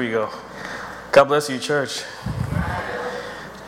We go. God bless you, church.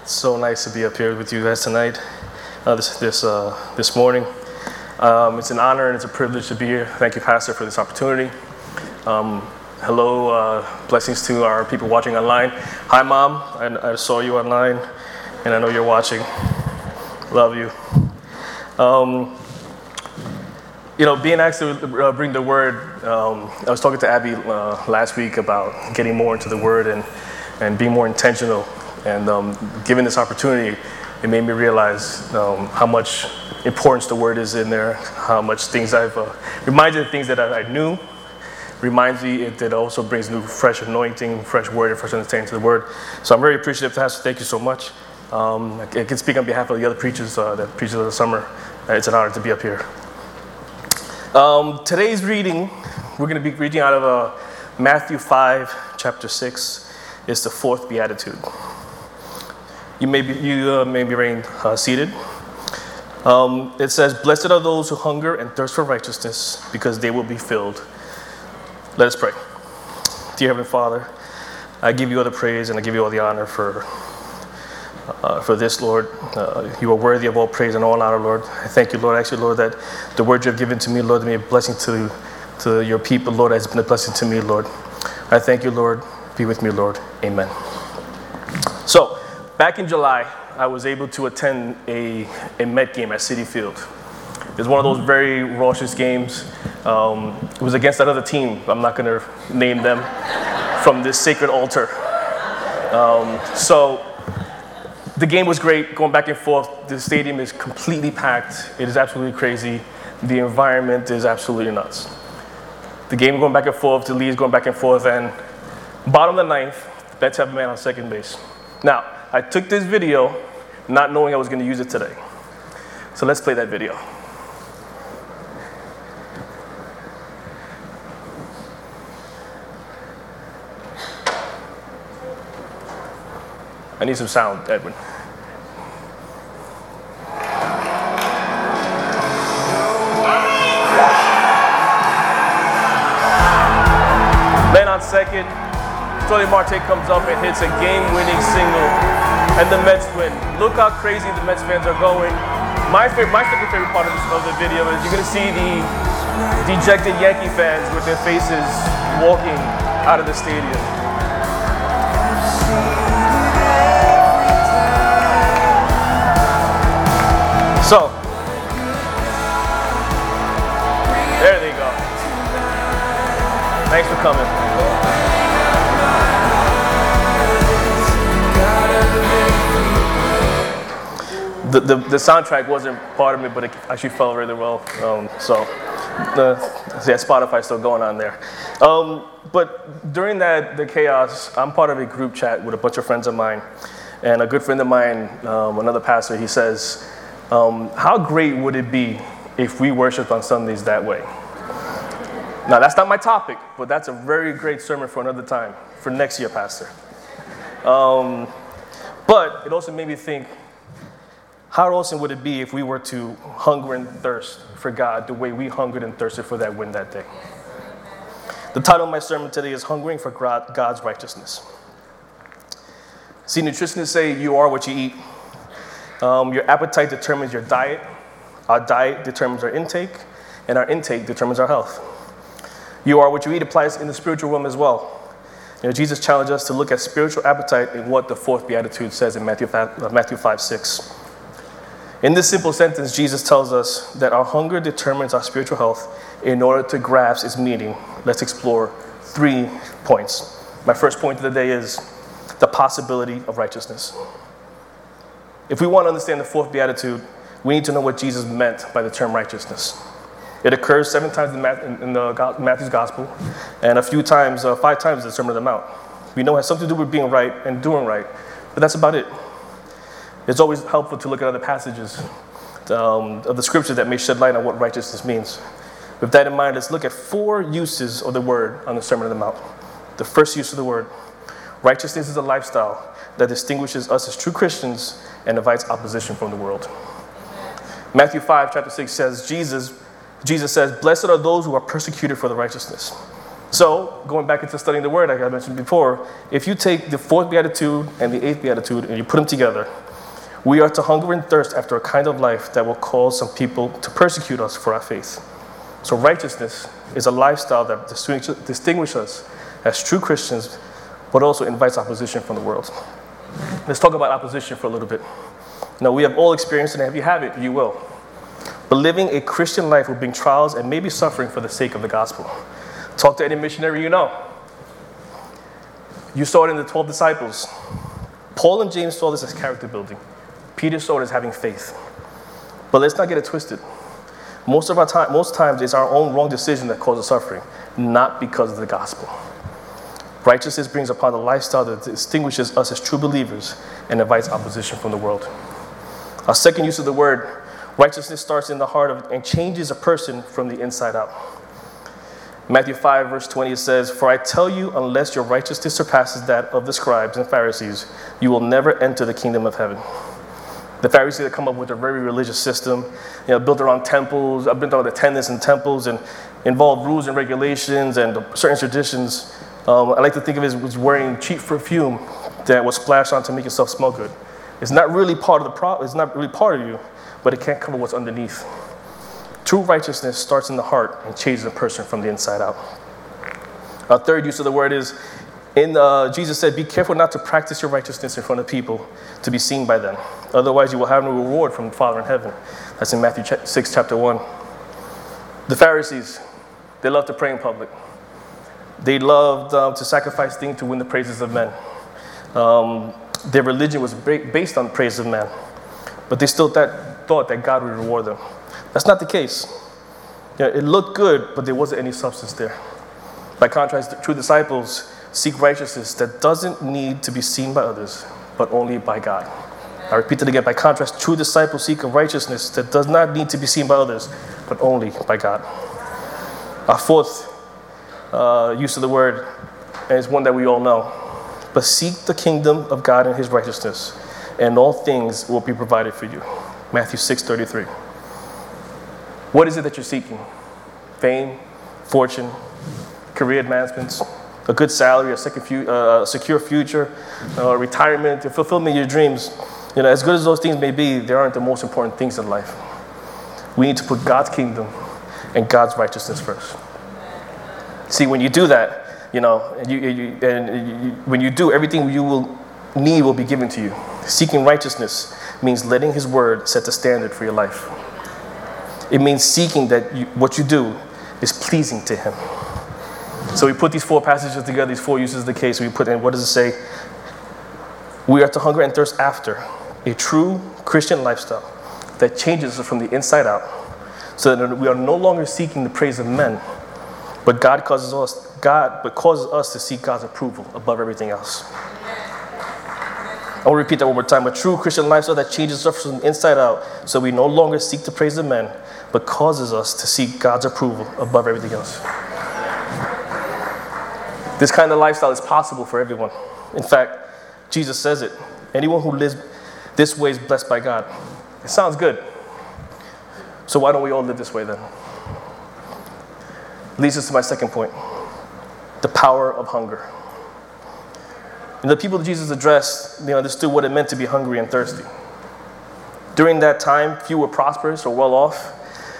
It's so nice to be up here with you guys tonight, uh, this this uh, this morning. Um, it's an honor and it's a privilege to be here. Thank you, Pastor, for this opportunity. Um, hello, uh, blessings to our people watching online. Hi, Mom. I, I saw you online, and I know you're watching. Love you. Um, you know, being asked to uh, bring the word, um, I was talking to Abby uh, last week about getting more into the word and, and being more intentional. And um, given this opportunity, it made me realize um, how much importance the word is in there, how much things I've, uh, reminds me of things that I, I knew, reminds me it, it also brings new fresh anointing, fresh word, and fresh understanding to the word. So I'm very appreciative, Pastor. Thank you so much. Um, I can speak on behalf of the other preachers uh, that preachers of the summer. It's an honor to be up here. Um, today's reading, we're going to be reading out of uh, Matthew 5, chapter 6. It's the fourth beatitude. You may be, you, uh, may be remain uh, seated. Um, it says, Blessed are those who hunger and thirst for righteousness, because they will be filled. Let us pray. Dear Heavenly Father, I give you all the praise and I give you all the honor for uh, for this, Lord. Uh, you are worthy of all praise and all honor, Lord. I thank you, Lord. Actually, Lord, that the word you have given to me, Lord, to be a blessing to, to your people, Lord, has been a blessing to me, Lord. I thank you, Lord. Be with me, Lord. Amen. So, back in July, I was able to attend a, a Met game at Citi Field. It was one of those very raucous games. Um, it was against another team. I'm not going to name them from this sacred altar. Um, so, the game was great, going back and forth. The stadium is completely packed. It is absolutely crazy. The environment is absolutely nuts. The game going back and forth, the leads going back and forth, and bottom of the ninth, Mets have a man on second base. Now, I took this video not knowing I was going to use it today. So let's play that video. I need some sound, Edwin. Second, Tony Marte comes up and hits a game-winning single, and the Mets win. Look how crazy the Mets fans are going. My favorite, my second favorite part of, this, of the video is you're gonna see the dejected Yankee fans with their faces walking out of the stadium. So, there they go. Thanks for coming. The, the, the soundtrack wasn't part of me, but it actually felt really well. Um, so, the, yeah, Spotify's still going on there. Um, but during that, the chaos, I'm part of a group chat with a bunch of friends of mine. And a good friend of mine, um, another pastor, he says, um, How great would it be if we worshiped on Sundays that way? Now, that's not my topic, but that's a very great sermon for another time, for next year, Pastor. Um, but it also made me think how awesome would it be if we were to hunger and thirst for God the way we hungered and thirsted for that win that day? The title of my sermon today is Hungering for God's Righteousness. See, nutritionists say you are what you eat. Um, your appetite determines your diet. Our diet determines our intake, and our intake determines our health. You are what you eat applies in the spiritual realm as well. You know, Jesus challenged us to look at spiritual appetite in what the fourth beatitude says in Matthew 5, uh, Matthew 5 6. In this simple sentence, Jesus tells us that our hunger determines our spiritual health. In order to grasp its meaning, let's explore three points. My first point of the day is the possibility of righteousness. If we want to understand the fourth beatitude, we need to know what Jesus meant by the term righteousness. It occurs seven times in, in the Matthew's gospel, and a few times, uh, five times in the Sermon on the Mount. We know it has something to do with being right and doing right, but that's about it. It's always helpful to look at other passages um, of the scripture that may shed light on what righteousness means. With that in mind, let's look at four uses of the word on the Sermon on the Mount. The first use of the word righteousness is a lifestyle that distinguishes us as true Christians and invites opposition from the world. Matthew 5, chapter 6 says, Jesus, Jesus says, Blessed are those who are persecuted for the righteousness. So, going back into studying the word, like I mentioned before, if you take the fourth beatitude and the eighth beatitude and you put them together, we are to hunger and thirst after a kind of life that will cause some people to persecute us for our faith. So, righteousness is a lifestyle that distinguishes us as true Christians, but also invites opposition from the world. Let's talk about opposition for a little bit. Now, we have all experienced it, and if you have it, you will. But living a Christian life will bring trials and maybe suffering for the sake of the gospel. Talk to any missionary you know. You saw it in the 12 disciples. Paul and James saw this as character building. Peter it as having faith. But let's not get it twisted. Most of our time, most times, it's our own wrong decision that causes suffering, not because of the gospel. Righteousness brings upon a lifestyle that distinguishes us as true believers and invites opposition from the world. Our second use of the word, righteousness starts in the heart of, and changes a person from the inside out. Matthew 5, verse 20, says, For I tell you, unless your righteousness surpasses that of the scribes and Pharisees, you will never enter the kingdom of heaven. The Pharisees had come up with a very religious system, you know, built around temples, built around attendance in temples, and involved rules and regulations and certain traditions. Um, I like to think of it as wearing cheap perfume that was splashed on to make yourself smell good. It's not really part of the problem. It's not really part of you, but it can't cover what's underneath. True righteousness starts in the heart and changes a person from the inside out. A third use of the word is in uh, Jesus said, Be careful not to practice your righteousness in front of people to be seen by them. Otherwise, you will have no reward from the Father in heaven. That's in Matthew 6, chapter 1. The Pharisees, they loved to pray in public. They loved um, to sacrifice things to win the praises of men. Um, their religion was based on praise of men, but they still that, thought that God would reward them. That's not the case. You know, it looked good, but there wasn't any substance there. By contrast, true disciples seek righteousness that doesn't need to be seen by others, but only by God. I repeat it again. By contrast, true disciples seek a righteousness that does not need to be seen by others, but only by God. Our fourth uh, use of the word is one that we all know. But seek the kingdom of God and his righteousness, and all things will be provided for you. Matthew 6 33. What is it that you're seeking? Fame, fortune, career advancements, a good salary, a secure, uh, future, uh, retirement, fulfillment of your dreams. You know, as good as those things may be, they aren't the most important things in life. We need to put God's kingdom and God's righteousness first. See, when you do that, you know, and, you, you, and you, when you do, everything you will need will be given to you. Seeking righteousness means letting His word set the standard for your life. It means seeking that what you do is pleasing to Him. So we put these four passages together, these four uses of the case. We put in, what does it say? We are to hunger and thirst after a true Christian lifestyle that changes us from the inside out so that we are no longer seeking the praise of men, but God causes us, God, but causes us to seek God's approval above everything else. I will repeat that one more time. A true Christian lifestyle that changes us from the inside out so we no longer seek the praise of men, but causes us to seek God's approval above everything else. This kind of lifestyle is possible for everyone. In fact, Jesus says it. Anyone who lives this way is blessed by God. It sounds good. So why don't we all live this way then? Leads us to my second point the power of hunger. And the people that Jesus addressed, they understood what it meant to be hungry and thirsty. During that time, few were prosperous or well off.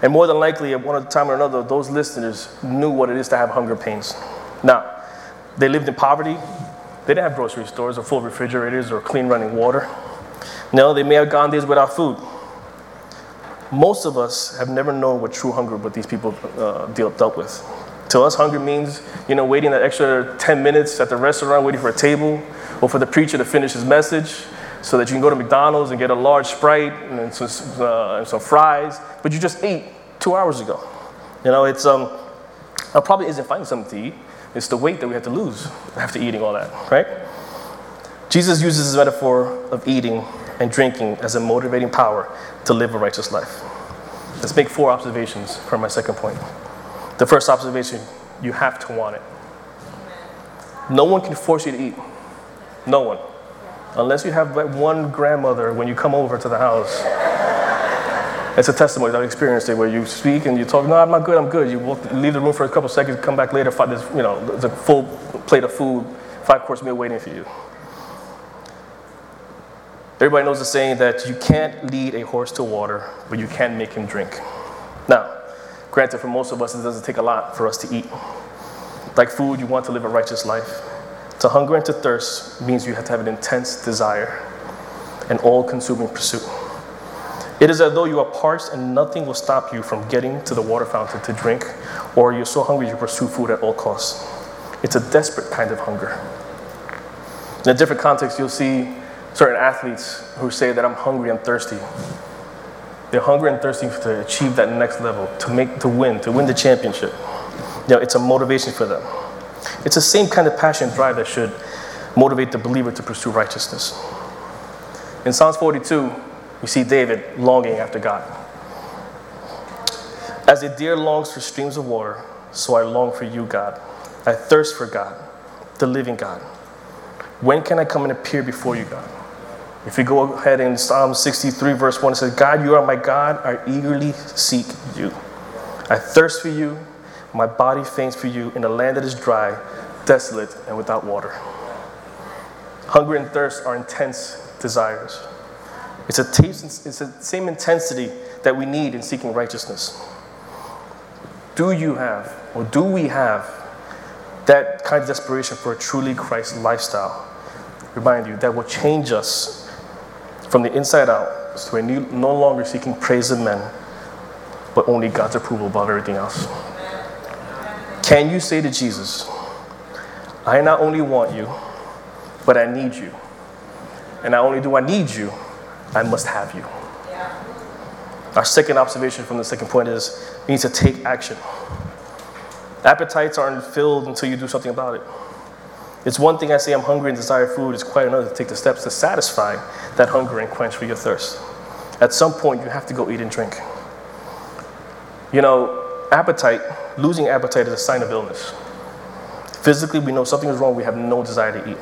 And more than likely, at one time or another, those listeners knew what it is to have hunger pains. Now, they lived in poverty. They didn't have grocery stores or full refrigerators or clean running water. No, they may have gone days without food. Most of us have never known what true hunger, what these people uh, dealt with. To us, hunger means, you know, waiting that extra 10 minutes at the restaurant, waiting for a table, or for the preacher to finish his message, so that you can go to McDonald's and get a large Sprite and some, uh, and some fries, but you just ate two hours ago. You know, it's, um, it probably isn't finding something to eat. It's the weight that we have to lose after eating all that, right? Jesus uses this metaphor of eating and drinking as a motivating power to live a righteous life. Let's make four observations for my second point. The first observation you have to want it. No one can force you to eat. No one. Unless you have one grandmother when you come over to the house It's a testimony. I've experienced it where you speak and you talk, no, I'm not good, I'm good. You walk, leave the room for a couple seconds, come back later, find this, you know, there's a full plate of food, five course meal waiting for you. Everybody knows the saying that you can't lead a horse to water, but you can make him drink. Now, granted, for most of us, it doesn't take a lot for us to eat. Like food, you want to live a righteous life. To hunger and to thirst means you have to have an intense desire, an all consuming pursuit. It is as though you are parched and nothing will stop you from getting to the water fountain to drink, or you're so hungry you pursue food at all costs. It's a desperate kind of hunger. In a different context, you'll see certain athletes who say that I'm hungry, I'm thirsty. They're hungry and thirsty to achieve that next level, to make, to win, to win the championship. You know, it's a motivation for them. It's the same kind of passion and drive that should motivate the believer to pursue righteousness. In Psalms 42, we see David longing after God. As a deer longs for streams of water, so I long for you, God. I thirst for God, the living God. When can I come and appear before you, God? If you go ahead in Psalm 63, verse 1, it says, God, you are my God, I eagerly seek you. I thirst for you, my body faints for you in a land that is dry, desolate, and without water. Hunger and thirst are intense desires. It's a it's the same intensity that we need in seeking righteousness. Do you have, or do we have, that kind of desperation for a truly Christ lifestyle? Remind you that will change us from the inside out so we're no longer seeking praise of men, but only God's approval above everything else. Can you say to Jesus, I not only want you, but I need you. And not only do I need you, I must have you. Our second observation from the second point is we need to take action. Appetites aren't filled until you do something about it. It's one thing I say I'm hungry and desire food, it's quite another to take the steps to satisfy that hunger and quench for your thirst. At some point, you have to go eat and drink. You know, appetite, losing appetite is a sign of illness. Physically, we know something is wrong, we have no desire to eat.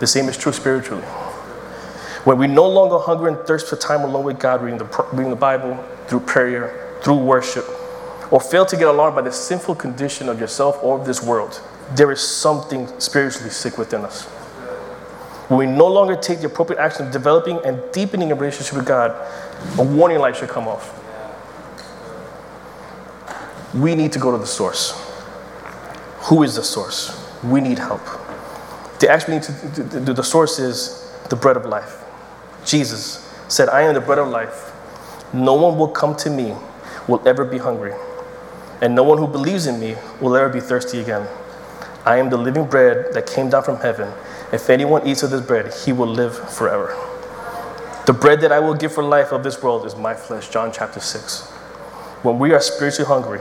The same is true spiritually. When we no longer hunger and thirst for time alone with God, reading the, reading the Bible, through prayer, through worship, or fail to get alarmed by the sinful condition of yourself or of this world, there is something spiritually sick within us. When we no longer take the appropriate action of developing and deepening a relationship with God, a warning light should come off. We need to go to the source. Who is the source? We need help. The actually need to, the, the source is the bread of life. Jesus said, I am the bread of life. No one will come to me, will ever be hungry, and no one who believes in me will ever be thirsty again. I am the living bread that came down from heaven. If anyone eats of this bread, he will live forever. The bread that I will give for life of this world is my flesh, John chapter 6. When we are spiritually hungry,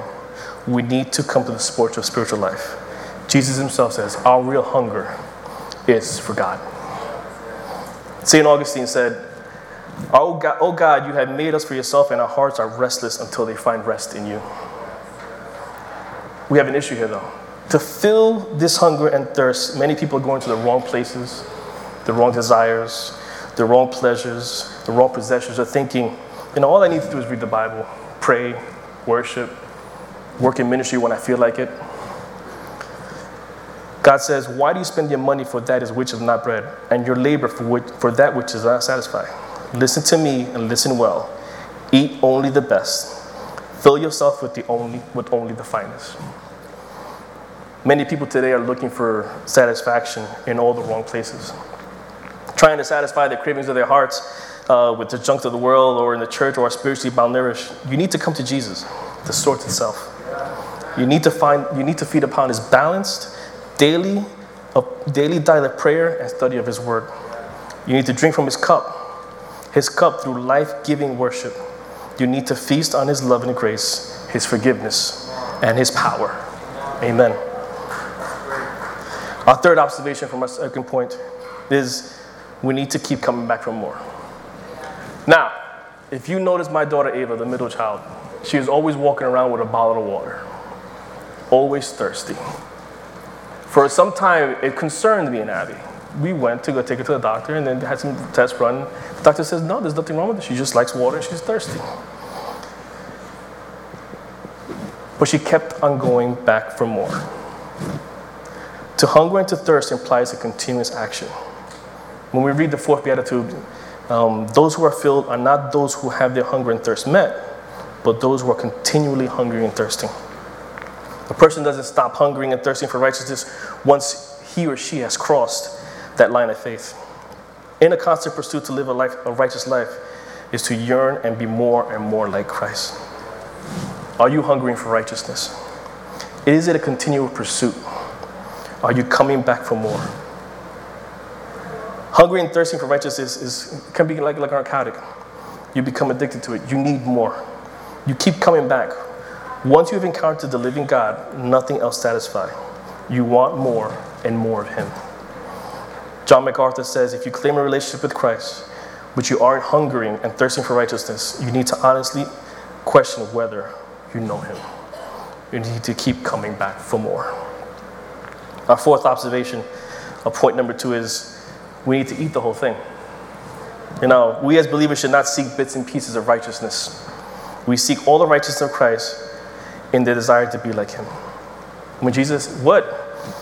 we need to come to the sport of spiritual life. Jesus himself says, Our real hunger is for God. St. Augustine said, oh God, oh God, you have made us for yourself, and our hearts are restless until they find rest in you. We have an issue here, though. To fill this hunger and thirst, many people are going to the wrong places, the wrong desires, the wrong pleasures, the wrong possessions. They're thinking, you know, all I need to do is read the Bible, pray, worship, work in ministry when I feel like it. God says, Why do you spend your money for that which is not bread, and your labor for, which, for that which is not satisfied? Listen to me and listen well. Eat only the best. Fill yourself with, the only, with only the finest. Many people today are looking for satisfaction in all the wrong places, trying to satisfy the cravings of their hearts uh, with the junk of the world or in the church or spiritually malnourished. You need to come to Jesus, the source itself. You need to find, you need to feed upon His balanced, daily, uh, daily of prayer and study of His Word. You need to drink from His cup, His cup through life-giving worship. You need to feast on His love and grace, His forgiveness, and His power. Amen. Our third observation from our second point is we need to keep coming back for more. Now, if you notice my daughter Ava, the middle child, she is always walking around with a bottle of water, always thirsty. For some time, it concerned me and Abby. We went to go take her to the doctor and then had some tests run. The doctor says, No, there's nothing wrong with her. She just likes water and she's thirsty. but she kept on going back for more. To hunger and to thirst implies a continuous action. When we read the fourth beatitude, um, those who are filled are not those who have their hunger and thirst met, but those who are continually hungry and thirsting. A person doesn't stop hungering and thirsting for righteousness once he or she has crossed that line of faith. In a constant pursuit to live a, life, a righteous life is to yearn and be more and more like Christ. Are you hungering for righteousness? Is it a continual pursuit? Are you coming back for more? Hungry and thirsting for righteousness is, can be like, like a narcotic. You become addicted to it. You need more. You keep coming back. Once you've encountered the living God, nothing else satisfies. You want more and more of Him. John MacArthur says if you claim a relationship with Christ, but you aren't hungering and thirsting for righteousness, you need to honestly question whether you know Him. You need to keep coming back for more. Our fourth observation, of point number two, is we need to eat the whole thing. You know, we as believers should not seek bits and pieces of righteousness. We seek all the righteousness of Christ in the desire to be like Him. When Jesus, what?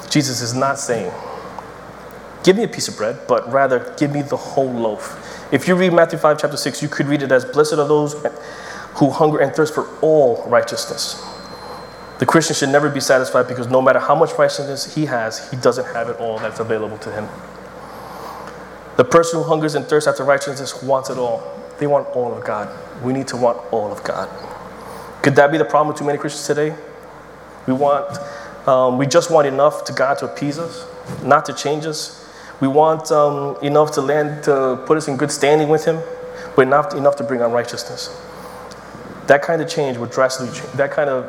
Jesus is not saying, give me a piece of bread, but rather give me the whole loaf. If you read Matthew 5, chapter 6, you could read it as, Blessed are those who hunger and thirst for all righteousness. The Christian should never be satisfied because no matter how much righteousness he has, he doesn't have it all that's available to him. The person who hungers and thirsts after righteousness wants it all. They want all of God. We need to want all of God. Could that be the problem with too many Christians today? We want, um, we just want enough to God to appease us, not to change us. We want um, enough to land to put us in good standing with Him, but not enough to bring on righteousness. That kind of change would drastically change. That kind of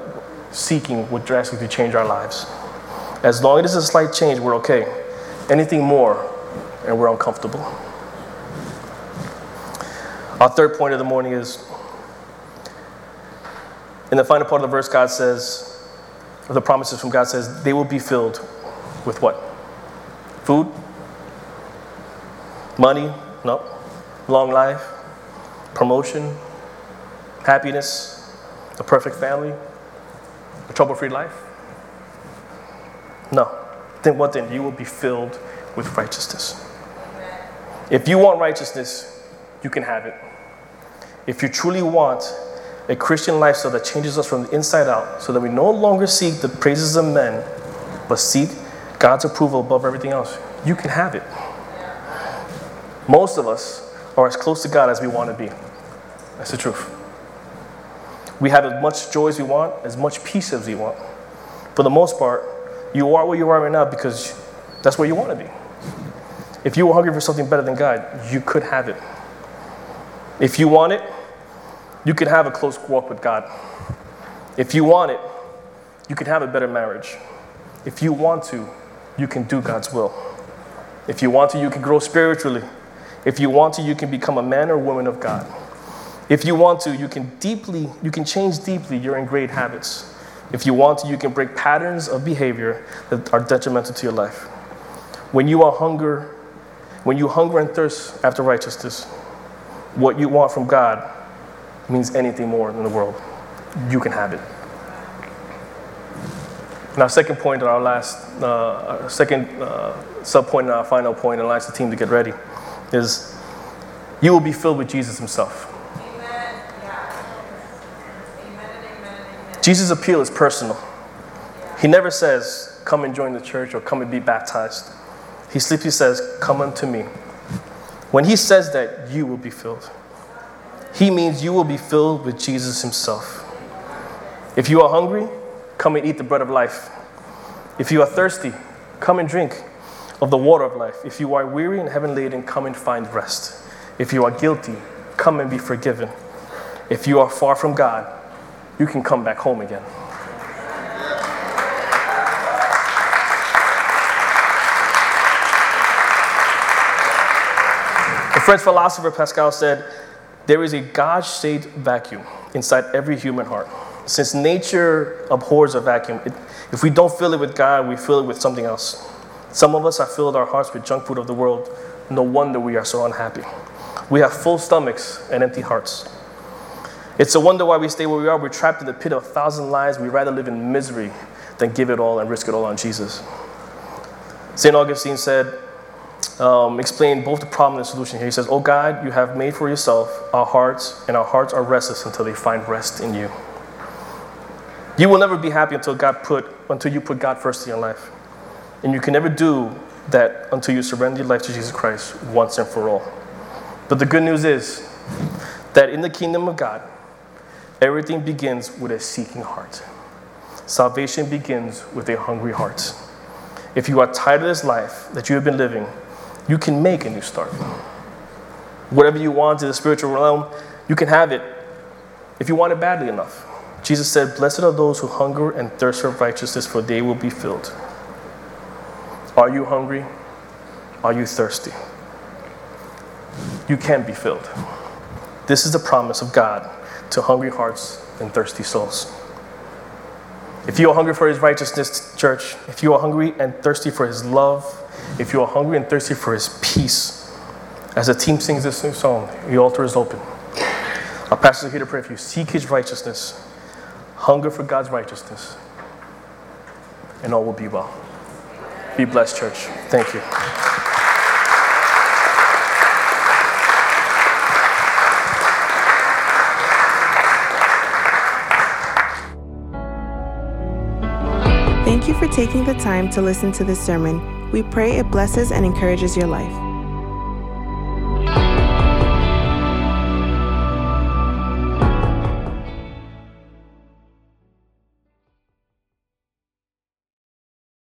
seeking would drastically change our lives. As long as it's a slight change, we're okay. Anything more and we're uncomfortable. Our third point of the morning is in the final part of the verse, God says, or the promises from God says, they will be filled with what? Food? Money? No. Long life? Promotion? Happiness? A perfect family? A trouble free life? No. Then what then? You will be filled with righteousness. If you want righteousness, you can have it. If you truly want a Christian lifestyle that changes us from the inside out, so that we no longer seek the praises of men, but seek God's approval above everything else, you can have it. Most of us are as close to God as we want to be. That's the truth. We have as much joy as we want, as much peace as we want. For the most part, you are where you are right now because that's where you want to be. If you were hungry for something better than God, you could have it. If you want it, you can have a close walk with God. If you want it, you can have a better marriage. If you want to, you can do God's will. If you want to, you can grow spiritually. If you want to, you can become a man or woman of God. If you want to, you can deeply, you can change deeply your ingrained habits. If you want to, you can break patterns of behavior that are detrimental to your life. When you are hunger when you hunger and thirst after righteousness, what you want from God means anything more in the world. You can have it. And our second point, and our last, uh, our second uh, sub point, and our final point, and allows the team to get ready, is you will be filled with Jesus Himself. Amen. Amen, Jesus' appeal is personal. He never says, Come and join the church or come and be baptized. He simply says, Come unto me. When he says that, you will be filled. He means you will be filled with Jesus himself. If you are hungry, come and eat the bread of life. If you are thirsty, come and drink of the water of life. If you are weary and heavy laden, come and find rest. If you are guilty, come and be forgiven. If you are far from God, you can come back home again. The French philosopher Pascal said, There is a God shaped vacuum inside every human heart. Since nature abhors a vacuum, it, if we don't fill it with God, we fill it with something else. Some of us have filled our hearts with junk food of the world. No wonder we are so unhappy. We have full stomachs and empty hearts. It's a wonder why we stay where we are. We're trapped in the pit of a thousand lies. We'd rather live in misery than give it all and risk it all on Jesus. St. Augustine said, um, explain both the problem and the solution here. He says, Oh God, you have made for yourself our hearts, and our hearts are restless until they find rest in you. You will never be happy until God put until you put God first in your life. And you can never do that until you surrender your life to Jesus Christ once and for all. But the good news is that in the kingdom of God, everything begins with a seeking heart. Salvation begins with a hungry heart. If you are tired of this life that you have been living, you can make a new start. Whatever you want in the spiritual realm, you can have it if you want it badly enough. Jesus said, Blessed are those who hunger and thirst for righteousness, for they will be filled. Are you hungry? Are you thirsty? You can be filled. This is the promise of God to hungry hearts and thirsty souls. If you are hungry for his righteousness, church, if you are hungry and thirsty for his love, if you are hungry and thirsty for his peace, as the team sings this new song, the altar is open. Our pastor is here to pray for you. Seek his righteousness, hunger for God's righteousness, and all will be well. Be blessed, church. Thank you. Thank you for taking the time to listen to this sermon. We pray it blesses and encourages your life.